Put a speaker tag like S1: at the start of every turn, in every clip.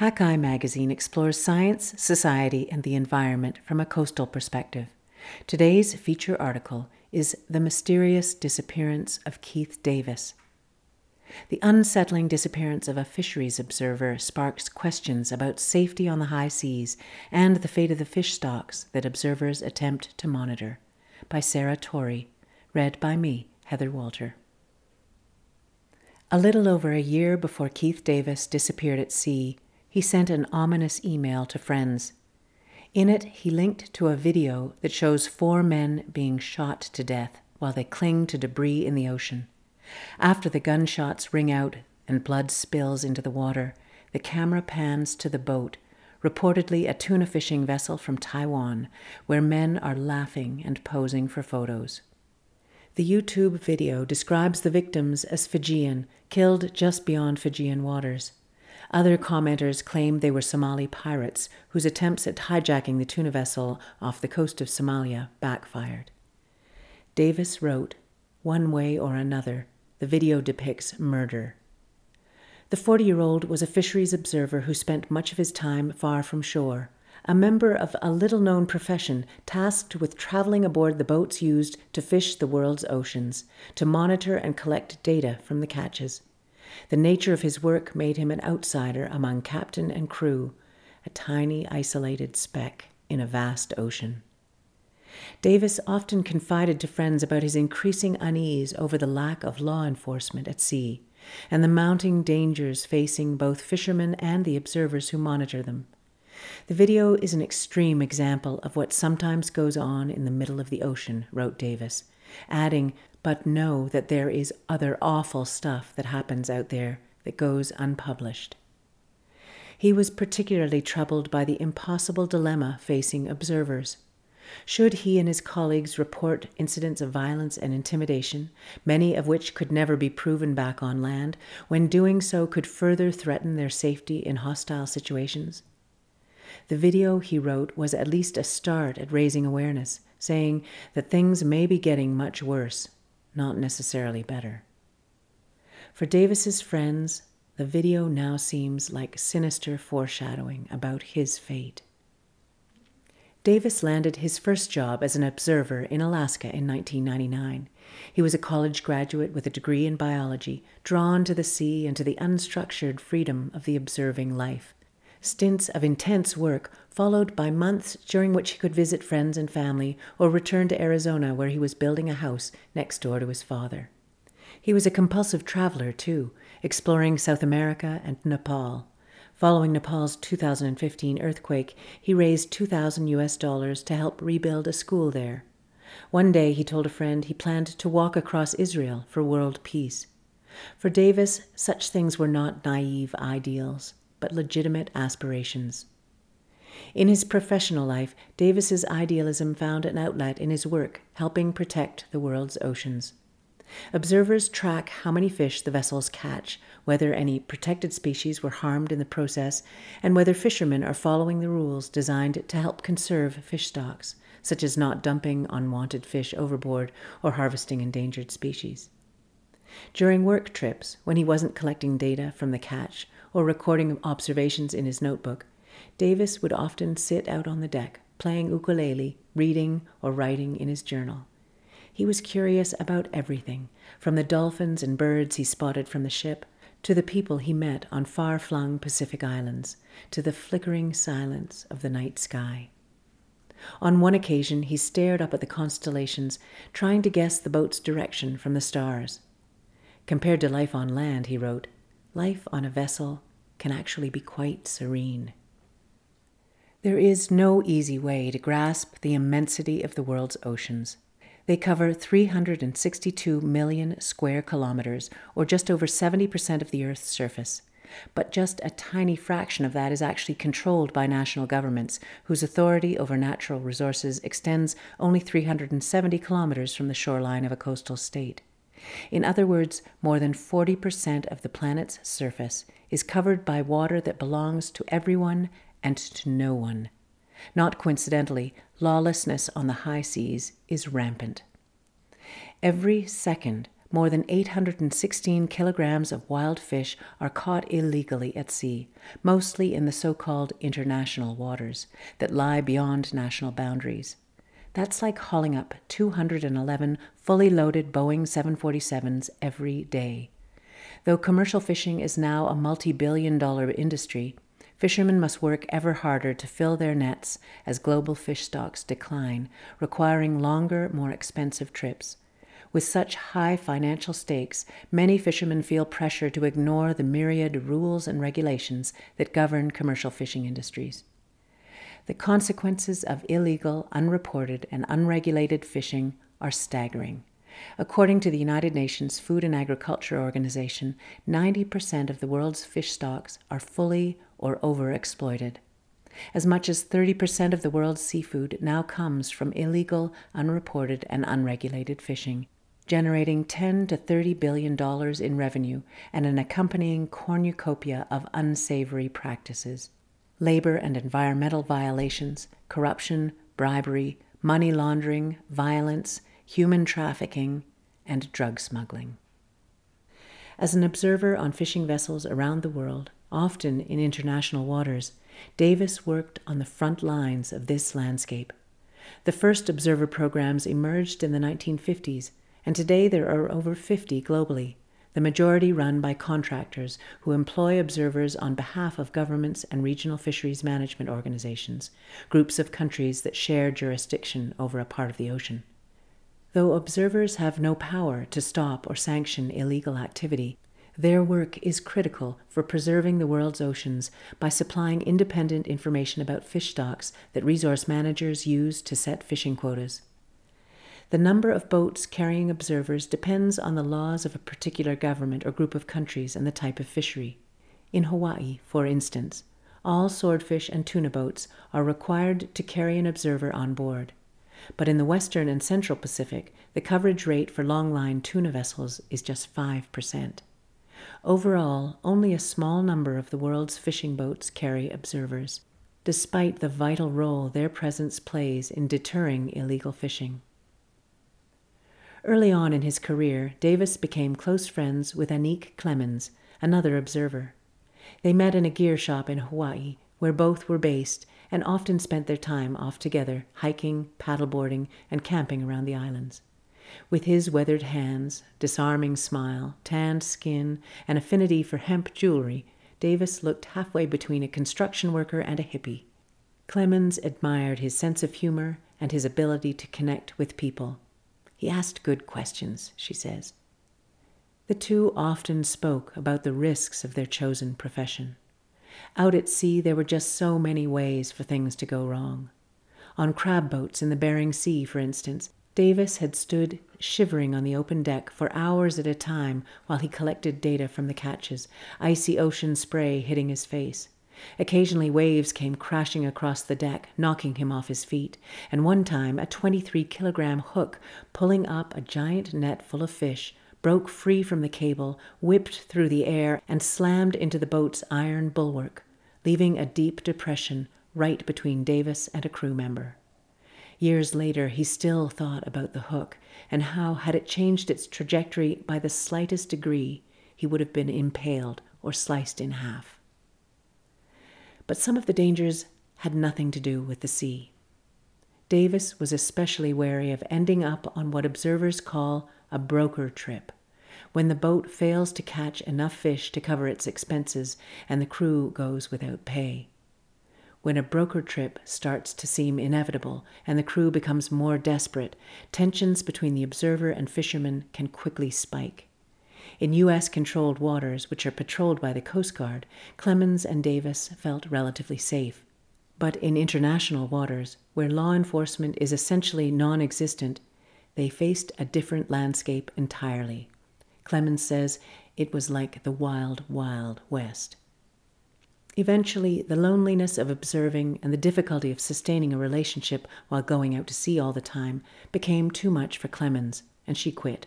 S1: Hakai magazine explores science, society, and the environment from a coastal perspective. Today's feature article is The Mysterious Disappearance of Keith Davis. The unsettling disappearance of a fisheries observer sparks questions about safety on the high seas and the fate of the fish stocks that observers attempt to monitor. By Sarah Tory, read by me, Heather Walter. A little over a year before Keith Davis disappeared at sea, he sent an ominous email to friends. In it, he linked to a video that shows four men being shot to death while they cling to debris in the ocean. After the gunshots ring out and blood spills into the water, the camera pans to the boat, reportedly a tuna fishing vessel from Taiwan, where men are laughing and posing for photos. The YouTube video describes the victims as Fijian, killed just beyond Fijian waters. Other commenters claimed they were Somali pirates whose attempts at hijacking the tuna vessel off the coast of Somalia backfired. Davis wrote, One way or another, the video depicts murder. The 40 year old was a fisheries observer who spent much of his time far from shore, a member of a little known profession tasked with traveling aboard the boats used to fish the world's oceans, to monitor and collect data from the catches. The nature of his work made him an outsider among captain and crew, a tiny, isolated speck in a vast ocean. Davis often confided to friends about his increasing unease over the lack of law enforcement at sea and the mounting dangers facing both fishermen and the observers who monitor them. The video is an extreme example of what sometimes goes on in the middle of the ocean, wrote Davis, adding, but know that there is other awful stuff that happens out there that goes unpublished. He was particularly troubled by the impossible dilemma facing observers. Should he and his colleagues report incidents of violence and intimidation, many of which could never be proven back on land, when doing so could further threaten their safety in hostile situations? The video he wrote was at least a start at raising awareness, saying that things may be getting much worse not necessarily better. For Davis's friends, the video now seems like sinister foreshadowing about his fate. Davis landed his first job as an observer in Alaska in 1999. He was a college graduate with a degree in biology, drawn to the sea and to the unstructured freedom of the observing life. Stints of intense work followed by months during which he could visit friends and family or return to Arizona where he was building a house next door to his father. He was a compulsive traveler, too, exploring South America and Nepal. Following Nepal's 2015 earthquake, he raised 2,000 US dollars to help rebuild a school there. One day, he told a friend he planned to walk across Israel for world peace. For Davis, such things were not naive ideals but legitimate aspirations. In his professional life, Davis's idealism found an outlet in his work helping protect the world's oceans. Observers track how many fish the vessels catch, whether any protected species were harmed in the process, and whether fishermen are following the rules designed to help conserve fish stocks, such as not dumping unwanted fish overboard or harvesting endangered species. During work trips, when he wasn't collecting data from the catch or recording observations in his notebook, Davis would often sit out on the deck, playing ukulele, reading, or writing in his journal. He was curious about everything, from the dolphins and birds he spotted from the ship, to the people he met on far flung Pacific islands, to the flickering silence of the night sky. On one occasion, he stared up at the constellations, trying to guess the boat's direction from the stars. Compared to life on land, he wrote, life on a vessel can actually be quite serene. There is no easy way to grasp the immensity of the world's oceans. They cover 362 million square kilometers, or just over 70% of the Earth's surface. But just a tiny fraction of that is actually controlled by national governments, whose authority over natural resources extends only 370 kilometers from the shoreline of a coastal state. In other words, more than 40% of the planet's surface is covered by water that belongs to everyone and to no one. Not coincidentally, lawlessness on the high seas is rampant. Every second, more than 816 kilograms of wild fish are caught illegally at sea, mostly in the so called international waters that lie beyond national boundaries. That's like hauling up 211 fully loaded Boeing 747s every day. Though commercial fishing is now a multi billion dollar industry, fishermen must work ever harder to fill their nets as global fish stocks decline, requiring longer, more expensive trips. With such high financial stakes, many fishermen feel pressure to ignore the myriad rules and regulations that govern commercial fishing industries. The consequences of illegal, unreported, and unregulated fishing are staggering. According to the United Nations Food and Agriculture Organization, 90% of the world's fish stocks are fully or overexploited. As much as 30% of the world's seafood now comes from illegal, unreported, and unregulated fishing, generating 10 to 30 billion dollars in revenue and an accompanying cornucopia of unsavory practices labor and environmental violations, corruption, bribery, money laundering, violence, human trafficking, and drug smuggling. As an observer on fishing vessels around the world, often in international waters, Davis worked on the front lines of this landscape. The first observer programs emerged in the 1950s and today there are over 50 globally, the majority run by contractors who employ observers on behalf of governments and regional fisheries management organizations, groups of countries that share jurisdiction over a part of the ocean. Though observers have no power to stop or sanction illegal activity, their work is critical for preserving the world's oceans by supplying independent information about fish stocks that resource managers use to set fishing quotas. The number of boats carrying observers depends on the laws of a particular government or group of countries and the type of fishery. In Hawaii, for instance, all swordfish and tuna boats are required to carry an observer on board. But in the western and central Pacific, the coverage rate for longline tuna vessels is just 5%. Overall, only a small number of the world's fishing boats carry observers, despite the vital role their presence plays in deterring illegal fishing. Early on in his career, Davis became close friends with Anik Clemens, another observer. They met in a gear shop in Hawaii, where both were based, and often spent their time off together, hiking, paddleboarding, and camping around the islands. With his weathered hands, disarming smile, tanned skin, and affinity for hemp jewelry, Davis looked halfway between a construction worker and a hippie. Clemens admired his sense of humor and his ability to connect with people. He asked good questions, she says. The two often spoke about the risks of their chosen profession. Out at sea, there were just so many ways for things to go wrong. On crab boats in the Bering Sea, for instance, Davis had stood shivering on the open deck for hours at a time while he collected data from the catches, icy ocean spray hitting his face. Occasionally, waves came crashing across the deck, knocking him off his feet, and one time a 23 kilogram hook, pulling up a giant net full of fish, broke free from the cable, whipped through the air, and slammed into the boat's iron bulwark, leaving a deep depression right between Davis and a crew member. Years later, he still thought about the hook and how, had it changed its trajectory by the slightest degree, he would have been impaled or sliced in half. But some of the dangers had nothing to do with the sea. Davis was especially wary of ending up on what observers call a broker trip, when the boat fails to catch enough fish to cover its expenses and the crew goes without pay. When a broker trip starts to seem inevitable and the crew becomes more desperate, tensions between the observer and fisherman can quickly spike. In U.S. controlled waters, which are patrolled by the Coast Guard, Clemens and Davis felt relatively safe. But in international waters, where law enforcement is essentially non existent, they faced a different landscape entirely. Clemens says it was like the wild, wild West. Eventually, the loneliness of observing and the difficulty of sustaining a relationship while going out to sea all the time became too much for Clemens, and she quit.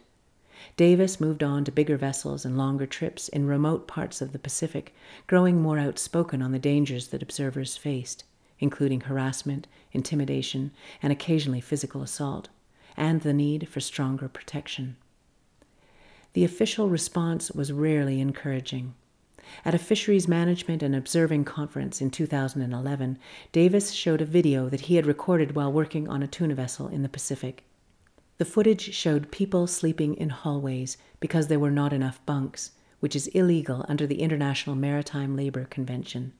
S1: Davis moved on to bigger vessels and longer trips in remote parts of the Pacific, growing more outspoken on the dangers that observers faced, including harassment, intimidation, and occasionally physical assault, and the need for stronger protection. The official response was rarely encouraging. At a fisheries management and observing conference in 2011, Davis showed a video that he had recorded while working on a tuna vessel in the Pacific. The footage showed people sleeping in hallways because there were not enough bunks, which is illegal under the International Maritime Labour Convention.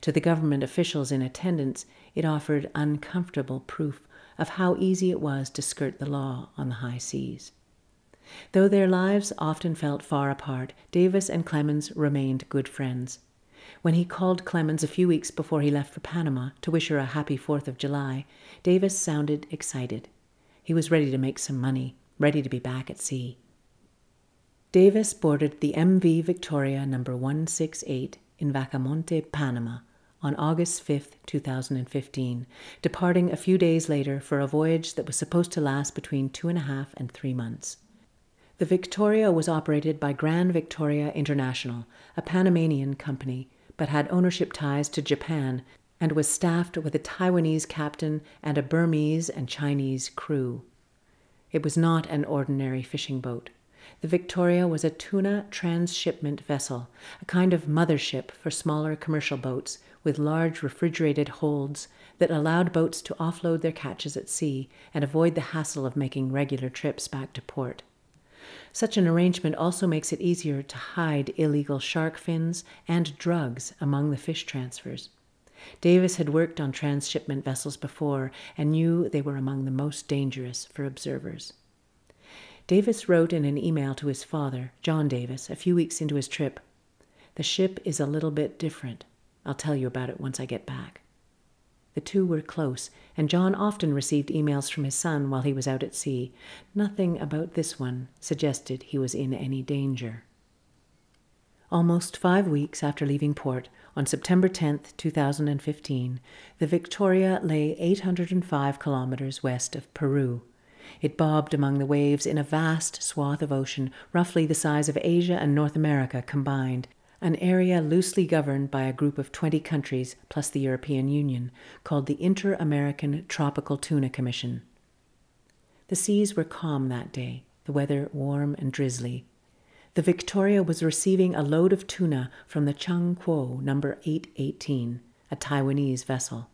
S1: To the government officials in attendance, it offered uncomfortable proof of how easy it was to skirt the law on the high seas. Though their lives often felt far apart, Davis and Clemens remained good friends. When he called Clemens a few weeks before he left for Panama to wish her a happy Fourth of July, Davis sounded excited. He was ready to make some money, ready to be back at sea. Davis boarded the MV Victoria number 168 in Vacamonte, Panama, on August 5, 2015, departing a few days later for a voyage that was supposed to last between two and a half and three months. The Victoria was operated by Grand Victoria International, a Panamanian company, but had ownership ties to Japan and was staffed with a Taiwanese captain and a Burmese and Chinese crew. It was not an ordinary fishing boat. The Victoria was a tuna transshipment vessel, a kind of mothership for smaller commercial boats with large refrigerated holds that allowed boats to offload their catches at sea and avoid the hassle of making regular trips back to port. Such an arrangement also makes it easier to hide illegal shark fins and drugs among the fish transfers. Davis had worked on transshipment vessels before and knew they were among the most dangerous for observers. Davis wrote in an email to his father, John Davis, a few weeks into his trip The ship is a little bit different. I'll tell you about it once I get back. The two were close, and John often received emails from his son while he was out at sea. Nothing about this one suggested he was in any danger. Almost five weeks after leaving port, on September 10, 2015, the Victoria lay 805 kilometers west of Peru. It bobbed among the waves in a vast swath of ocean, roughly the size of Asia and North America combined, an area loosely governed by a group of 20 countries plus the European Union, called the Inter American Tropical Tuna Commission. The seas were calm that day, the weather warm and drizzly, the Victoria was receiving a load of tuna from the Chung Kuo number 818, a Taiwanese vessel.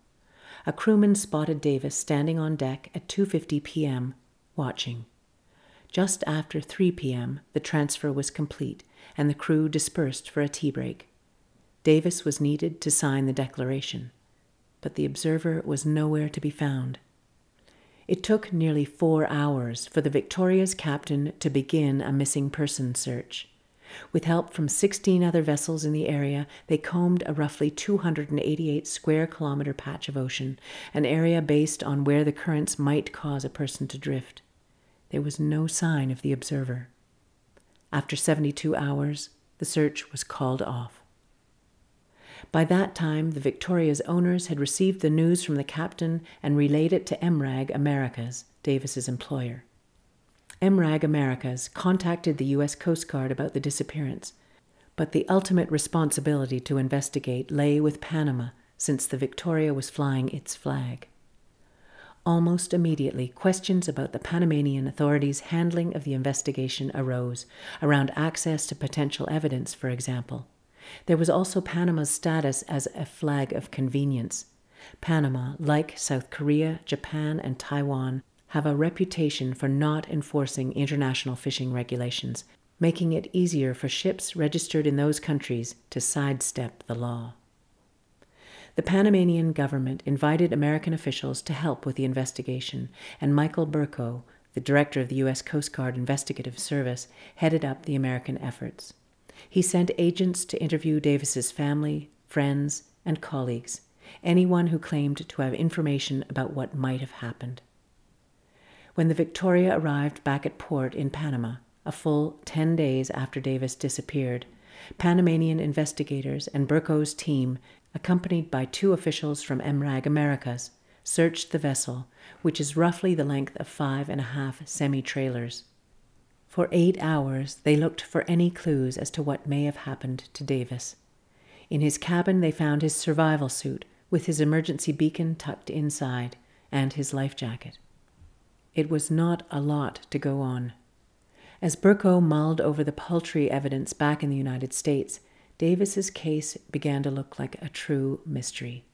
S1: A crewman spotted Davis standing on deck at 2:50 p.m. watching. Just after 3 p.m., the transfer was complete and the crew dispersed for a tea break. Davis was needed to sign the declaration, but the observer was nowhere to be found. It took nearly four hours for the Victoria's captain to begin a missing person search. With help from 16 other vessels in the area, they combed a roughly 288 square kilometer patch of ocean, an area based on where the currents might cause a person to drift. There was no sign of the observer. After 72 hours, the search was called off. By that time, the Victoria's owners had received the news from the captain and relayed it to MRAG Americas, Davis's employer. MRAG Americas contacted the U.S. Coast Guard about the disappearance, but the ultimate responsibility to investigate lay with Panama since the Victoria was flying its flag. Almost immediately, questions about the Panamanian authorities' handling of the investigation arose, around access to potential evidence, for example. There was also Panama's status as a flag of convenience. Panama, like South Korea, Japan, and Taiwan, have a reputation for not enforcing international fishing regulations, making it easier for ships registered in those countries to sidestep the law. The Panamanian government invited American officials to help with the investigation, and Michael Berkow, the director of the U.S. Coast Guard Investigative Service, headed up the American efforts. He sent agents to interview Davis's family, friends, and colleagues, anyone who claimed to have information about what might have happened. When the Victoria arrived back at port in Panama, a full 10 days after Davis disappeared, Panamanian investigators and Berkow's team, accompanied by two officials from MRAG Americas, searched the vessel, which is roughly the length of five and a half semi trailers. For eight hours they looked for any clues as to what may have happened to Davis. In his cabin they found his survival suit with his emergency beacon tucked inside and his life jacket. It was not a lot to go on. As Berkow mulled over the paltry evidence back in the United States, Davis's case began to look like a true mystery.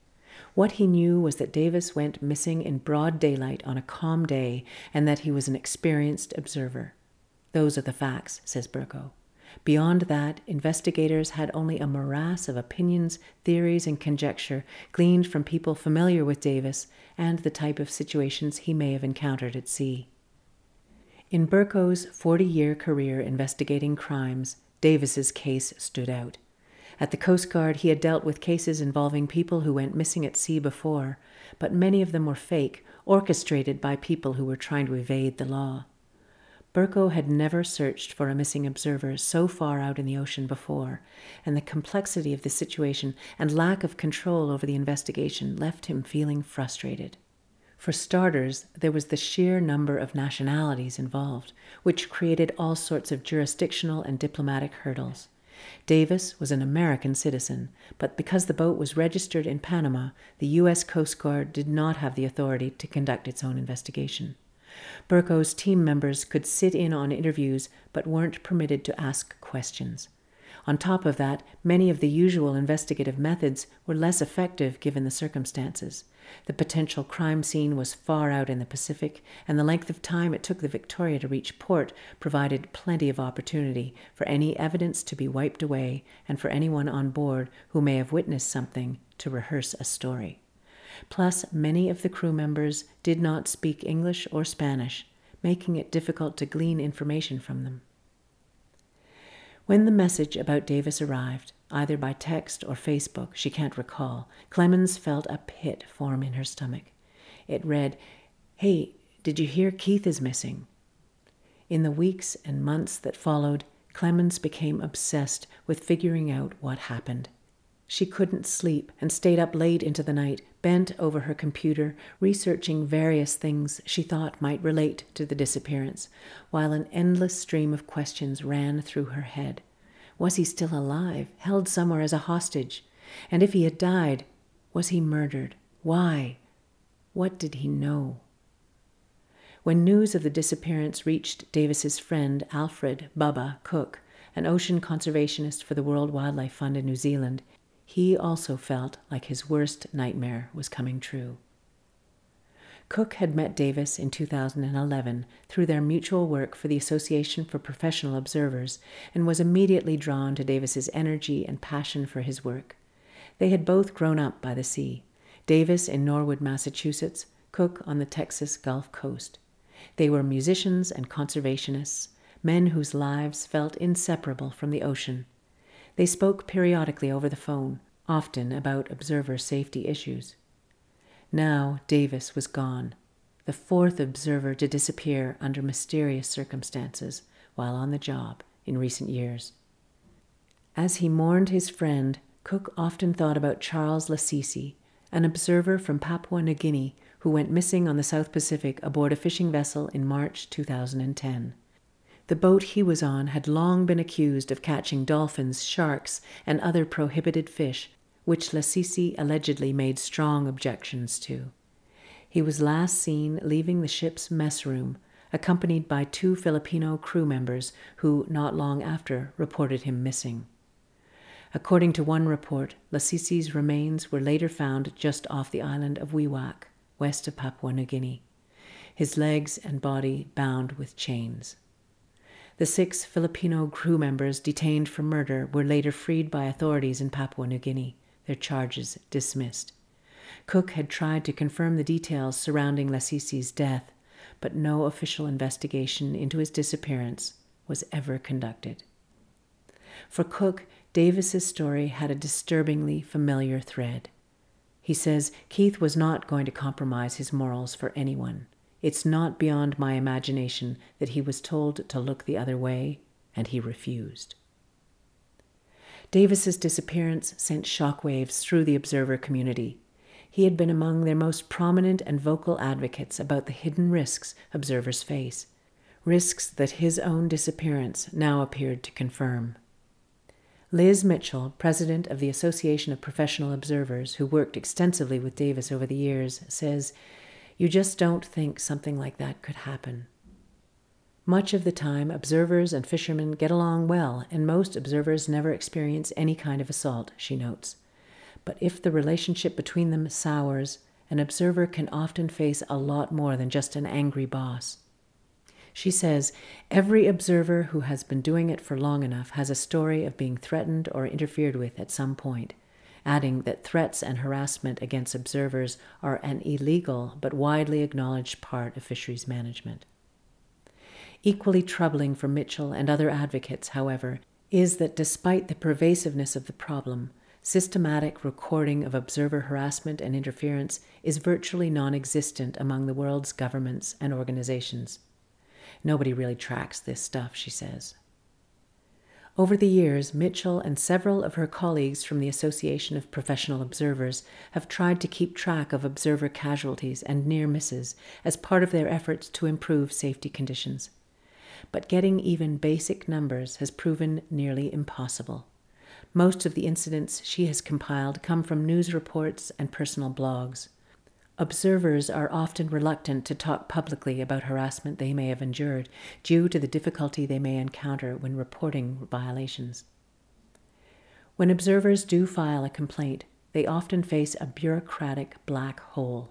S1: What he knew was that Davis went missing in broad daylight on a calm day and that he was an experienced observer. Those are the facts, says Berkow. Beyond that, investigators had only a morass of opinions, theories, and conjecture gleaned from people familiar with Davis and the type of situations he may have encountered at sea. In Berkow's 40 year career investigating crimes, Davis's case stood out. At the Coast Guard, he had dealt with cases involving people who went missing at sea before, but many of them were fake, orchestrated by people who were trying to evade the law. Berkow had never searched for a missing observer so far out in the ocean before, and the complexity of the situation and lack of control over the investigation left him feeling frustrated. For starters, there was the sheer number of nationalities involved, which created all sorts of jurisdictional and diplomatic hurdles. Davis was an American citizen, but because the boat was registered in Panama, the U.S. Coast Guard did not have the authority to conduct its own investigation. Berkow's team members could sit in on interviews but weren't permitted to ask questions. On top of that, many of the usual investigative methods were less effective given the circumstances. The potential crime scene was far out in the Pacific, and the length of time it took the Victoria to reach port provided plenty of opportunity for any evidence to be wiped away and for anyone on board who may have witnessed something to rehearse a story. Plus, many of the crew members did not speak English or Spanish, making it difficult to glean information from them. When the message about Davis arrived, either by text or Facebook, she can't recall, Clemens felt a pit form in her stomach. It read, Hey, did you hear Keith is missing? In the weeks and months that followed, Clemens became obsessed with figuring out what happened. She couldn't sleep and stayed up late into the night, bent over her computer, researching various things she thought might relate to the disappearance, while an endless stream of questions ran through her head. Was he still alive, held somewhere as a hostage? And if he had died, was he murdered? Why? What did he know? When news of the disappearance reached Davis's friend Alfred Bubba Cook, an ocean conservationist for the World Wildlife Fund in New Zealand, he also felt like his worst nightmare was coming true. Cook had met Davis in 2011 through their mutual work for the Association for Professional Observers and was immediately drawn to Davis's energy and passion for his work. They had both grown up by the sea, Davis in Norwood, Massachusetts, Cook on the Texas Gulf Coast. They were musicians and conservationists, men whose lives felt inseparable from the ocean they spoke periodically over the phone, often about observer safety issues. Now Davis was gone, the fourth observer to disappear under mysterious circumstances while on the job in recent years. As he mourned his friend, Cook often thought about Charles Lasisi, an observer from Papua New Guinea who went missing on the South Pacific aboard a fishing vessel in March 2010. The boat he was on had long been accused of catching dolphins, sharks, and other prohibited fish, which Lasisi allegedly made strong objections to. He was last seen leaving the ship's mess room, accompanied by two Filipino crew members who, not long after, reported him missing. According to one report, Lasisi's remains were later found just off the island of Wewak, west of Papua New Guinea, his legs and body bound with chains. The six Filipino crew members detained for murder were later freed by authorities in Papua New Guinea, their charges dismissed. Cook had tried to confirm the details surrounding Lasisi's death, but no official investigation into his disappearance was ever conducted. For Cook, Davis's story had a disturbingly familiar thread. He says Keith was not going to compromise his morals for anyone. It's not beyond my imagination that he was told to look the other way, and he refused. Davis's disappearance sent shockwaves through the observer community. He had been among their most prominent and vocal advocates about the hidden risks observers face, risks that his own disappearance now appeared to confirm. Liz Mitchell, president of the Association of Professional Observers, who worked extensively with Davis over the years, says you just don't think something like that could happen. Much of the time, observers and fishermen get along well, and most observers never experience any kind of assault, she notes. But if the relationship between them sours, an observer can often face a lot more than just an angry boss. She says every observer who has been doing it for long enough has a story of being threatened or interfered with at some point, adding that threats and harassment against observers are an illegal but widely acknowledged part of fisheries management. Equally troubling for Mitchell and other advocates, however, is that despite the pervasiveness of the problem, systematic recording of observer harassment and interference is virtually non existent among the world's governments and organizations. Nobody really tracks this stuff, she says. Over the years, Mitchell and several of her colleagues from the Association of Professional Observers have tried to keep track of observer casualties and near misses as part of their efforts to improve safety conditions. But getting even basic numbers has proven nearly impossible. Most of the incidents she has compiled come from news reports and personal blogs. Observers are often reluctant to talk publicly about harassment they may have endured due to the difficulty they may encounter when reporting violations. When observers do file a complaint, they often face a bureaucratic black hole.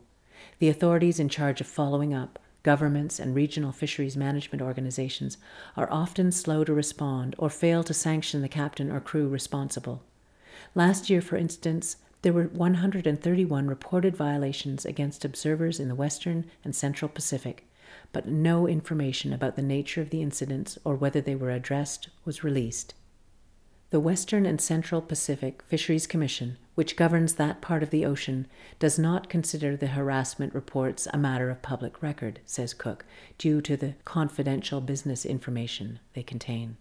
S1: The authorities in charge of following up, governments and regional fisheries management organizations, are often slow to respond or fail to sanction the captain or crew responsible. Last year, for instance, there were 131 reported violations against observers in the Western and Central Pacific, but no information about the nature of the incidents or whether they were addressed was released. The Western and Central Pacific Fisheries Commission, which governs that part of the ocean, does not consider the harassment reports a matter of public record, says Cook, due to the confidential business information they contain.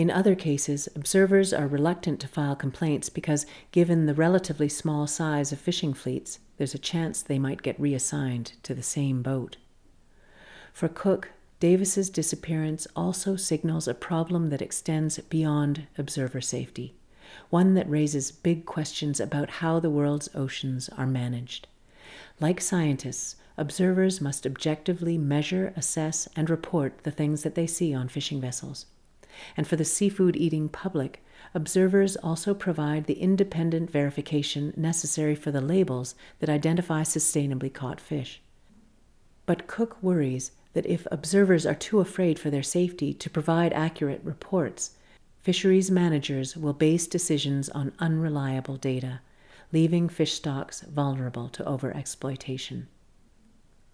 S1: In other cases, observers are reluctant to file complaints because, given the relatively small size of fishing fleets, there's a chance they might get reassigned to the same boat. For Cook, Davis's disappearance also signals a problem that extends beyond observer safety, one that raises big questions about how the world's oceans are managed. Like scientists, observers must objectively measure, assess, and report the things that they see on fishing vessels and for the seafood eating public, observers also provide the independent verification necessary for the labels that identify sustainably caught fish. But Cook worries that if observers are too afraid for their safety to provide accurate reports, fisheries managers will base decisions on unreliable data, leaving fish stocks vulnerable to overexploitation.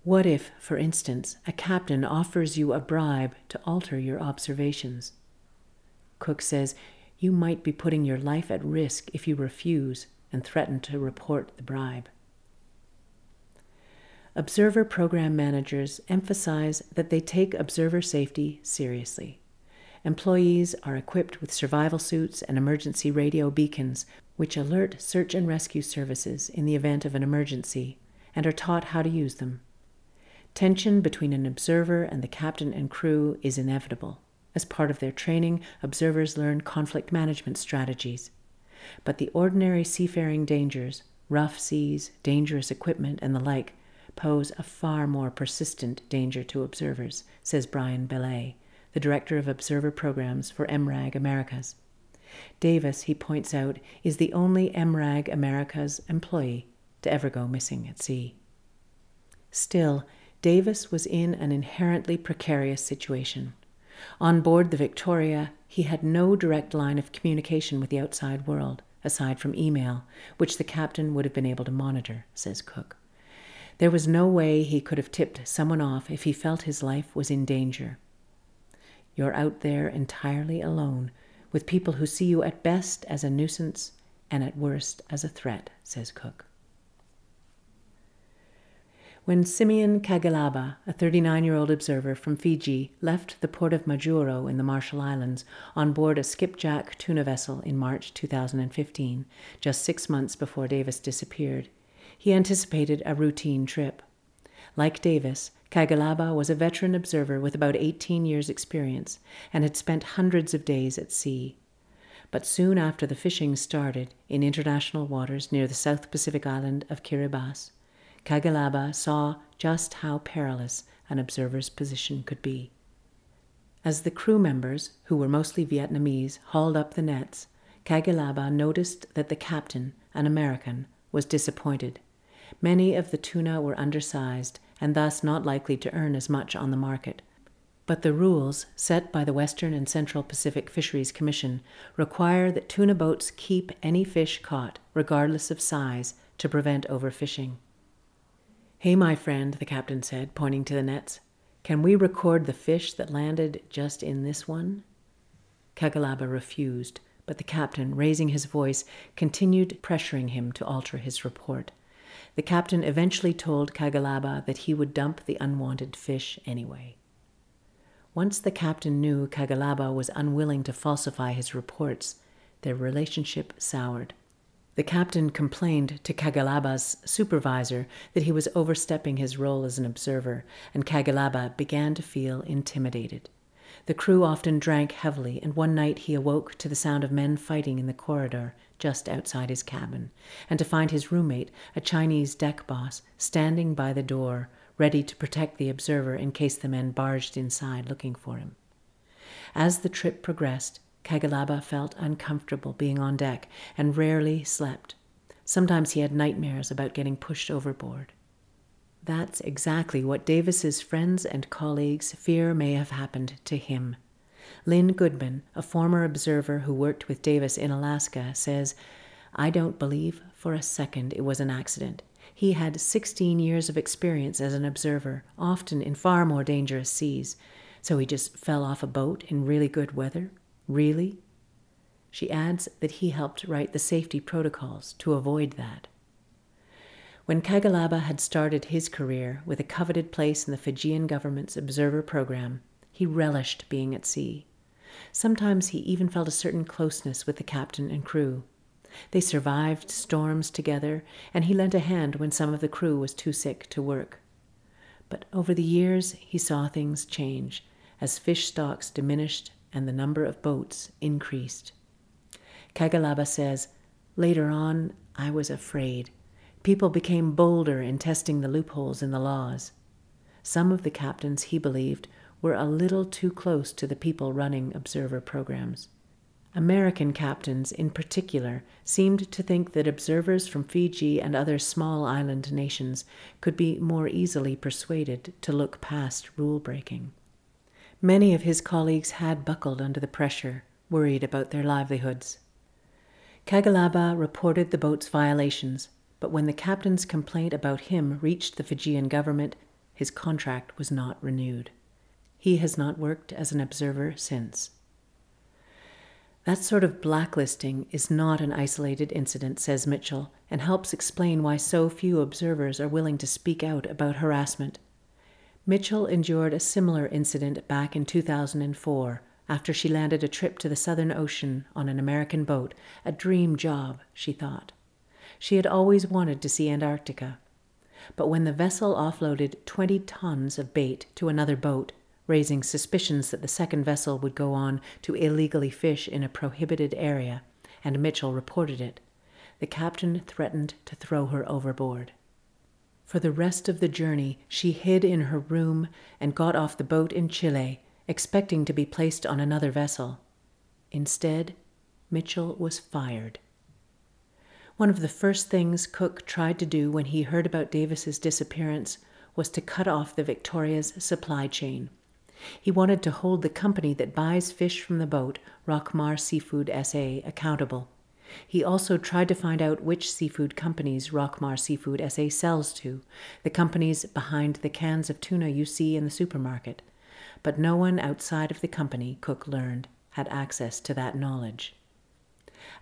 S1: What if, for instance, a captain offers you a bribe to alter your observations? Cook says, You might be putting your life at risk if you refuse and threaten to report the bribe. Observer program managers emphasize that they take observer safety seriously. Employees are equipped with survival suits and emergency radio beacons, which alert search and rescue services in the event of an emergency, and are taught how to use them. Tension between an observer and the captain and crew is inevitable. As part of their training, observers learn conflict management strategies. But the ordinary seafaring dangers, rough seas, dangerous equipment, and the like, pose a far more persistent danger to observers, says Brian Belay, the director of observer programs for MRAG Americas. Davis, he points out, is the only MRAG Americas employee to ever go missing at sea. Still, Davis was in an inherently precarious situation. On board the Victoria, he had no direct line of communication with the outside world, aside from email, which the captain would have been able to monitor, says Cook. There was no way he could have tipped someone off if he felt his life was in danger. You're out there entirely alone, with people who see you at best as a nuisance and at worst as a threat, says Cook. When Simeon Kagalaba, a 39 year old observer from Fiji, left the port of Majuro in the Marshall Islands on board a skipjack tuna vessel in March 2015, just six months before Davis disappeared, he anticipated a routine trip. Like Davis, Kagalaba was a veteran observer with about 18 years' experience and had spent hundreds of days at sea. But soon after the fishing started in international waters near the South Pacific island of Kiribati, Kagalaba saw just how perilous an observer's position could be. As the crew members, who were mostly Vietnamese, hauled up the nets, Kagalaba noticed that the captain, an American, was disappointed. Many of the tuna were undersized and thus not likely to earn as much on the market. But the rules set by the Western and Central Pacific Fisheries Commission require that tuna boats keep any fish caught, regardless of size, to prevent overfishing. Hey, my friend, the captain said, pointing to the nets. Can we record the fish that landed just in this one? Kagalaba refused, but the captain, raising his voice, continued pressuring him to alter his report. The captain eventually told Kagalaba that he would dump the unwanted fish anyway. Once the captain knew Kagalaba was unwilling to falsify his reports, their relationship soured. The captain complained to Kagalaba's supervisor that he was overstepping his role as an observer, and Kagalaba began to feel intimidated. The crew often drank heavily, and one night he awoke to the sound of men fighting in the corridor just outside his cabin, and to find his roommate, a Chinese deck boss, standing by the door, ready to protect the observer in case the men barged inside looking for him. As the trip progressed, Kagalaba felt uncomfortable being on deck and rarely slept. Sometimes he had nightmares about getting pushed overboard. That's exactly what Davis's friends and colleagues fear may have happened to him. Lynn Goodman, a former observer who worked with Davis in Alaska, says, I don't believe for a second it was an accident. He had 16 years of experience as an observer, often in far more dangerous seas. So he just fell off a boat in really good weather Really? She adds that he helped write the safety protocols to avoid that. When Kagalaba had started his career with a coveted place in the Fijian government's observer program, he relished being at sea. Sometimes he even felt a certain closeness with the captain and crew. They survived storms together, and he lent a hand when some of the crew was too sick to work. But over the years, he saw things change as fish stocks diminished and the number of boats increased. Kagalaba says, Later on, I was afraid. People became bolder in testing the loopholes in the laws. Some of the captains, he believed, were a little too close to the people running observer programs. American captains, in particular, seemed to think that observers from Fiji and other small island nations could be more easily persuaded to look past rule breaking. Many of his colleagues had buckled under the pressure, worried about their livelihoods. Kagalaba reported the boat's violations, but when the captain's complaint about him reached the Fijian government, his contract was not renewed. He has not worked as an observer since. That sort of blacklisting is not an isolated incident, says Mitchell, and helps explain why so few observers are willing to speak out about harassment Mitchell endured a similar incident back in 2004 after she landed a trip to the Southern Ocean on an American boat, a dream job, she thought. She had always wanted to see Antarctica. But when the vessel offloaded 20 tons of bait to another boat, raising suspicions that the second vessel would go on to illegally fish in a prohibited area, and Mitchell reported it, the captain threatened to throw her overboard. For the rest of the journey, she hid in her room and got off the boat in Chile, expecting to be placed on another vessel. Instead, Mitchell was fired. One of the first things Cook tried to do when he heard about Davis's disappearance was to cut off the Victoria's supply chain. He wanted to hold the company that buys fish from the boat, Rockmar Seafood SA, accountable. He also tried to find out which seafood companies Rockmar Seafood SA sells to, the companies behind the cans of tuna you see in the supermarket. But no one outside of the company, Cook learned, had access to that knowledge.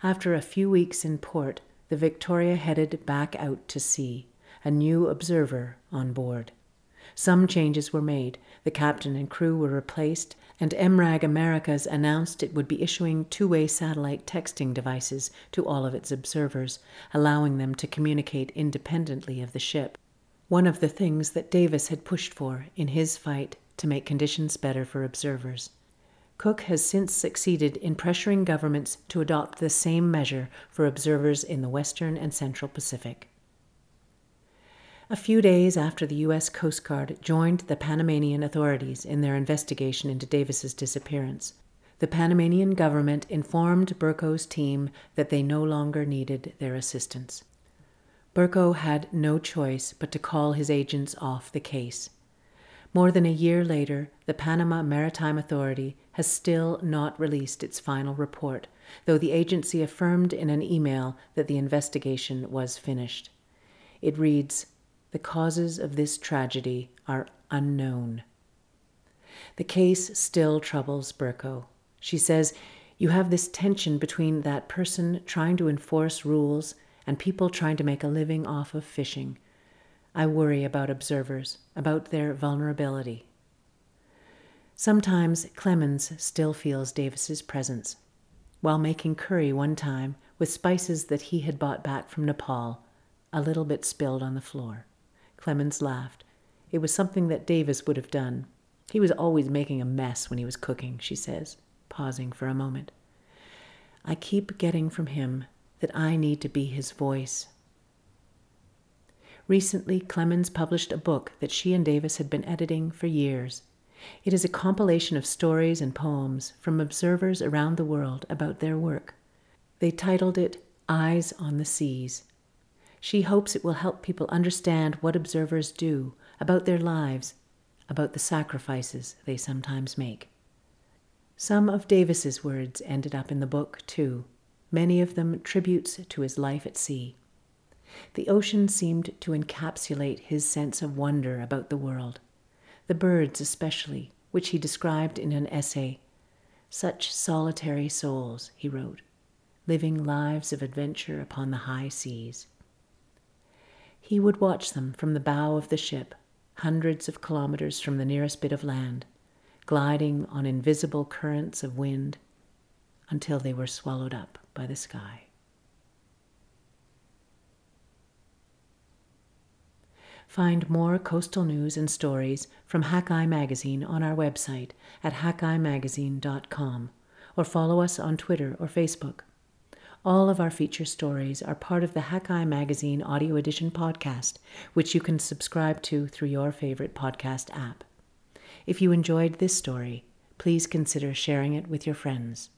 S1: After a few weeks in port, the Victoria headed back out to sea, a new observer on board. Some changes were made. The captain and crew were replaced, and MRAG Americas announced it would be issuing two way satellite texting devices to all of its observers, allowing them to communicate independently of the ship. One of the things that Davis had pushed for in his fight to make conditions better for observers. Cook has since succeeded in pressuring governments to adopt the same measure for observers in the Western and Central Pacific. A few days after the U.S. Coast Guard joined the Panamanian authorities in their investigation into Davis's disappearance, the Panamanian government informed Berkow's team that they no longer needed their assistance. Burko had no choice but to call his agents off the case. More than a year later, the Panama Maritime Authority has still not released its final report, though the agency affirmed in an email that the investigation was finished. It reads The causes of this tragedy are unknown. The case still troubles Berkow. She says, You have this tension between that person trying to enforce rules and people trying to make a living off of fishing. I worry about observers, about their vulnerability. Sometimes Clemens still feels Davis's presence. While making curry one time with spices that he had bought back from Nepal, a little bit spilled on the floor. Clemens laughed. It was something that Davis would have done. He was always making a mess when he was cooking, she says, pausing for a moment. I keep getting from him that I need to be his voice. Recently, Clemens published a book that she and Davis had been editing for years. It is a compilation of stories and poems from observers around the world about their work. They titled it Eyes on the Seas. She hopes it will help people understand what observers do, about their lives, about the sacrifices they sometimes make. Some of Davis's words ended up in the book, too many of them tributes to his life at sea. The ocean seemed to encapsulate his sense of wonder about the world, the birds especially, which he described in an essay. Such solitary souls, he wrote, living lives of adventure upon the high seas. He would watch them from the bow of the ship, hundreds of kilometers from the nearest bit of land, gliding on invisible currents of wind until they were swallowed up by the sky. Find more coastal news and stories from Hakai Magazine on our website at hakaimagazine.com or follow us on Twitter or Facebook. All of our feature stories are part of the Hakai Magazine Audio Edition podcast, which you can subscribe to through your favorite podcast app. If you enjoyed this story, please consider sharing it with your friends.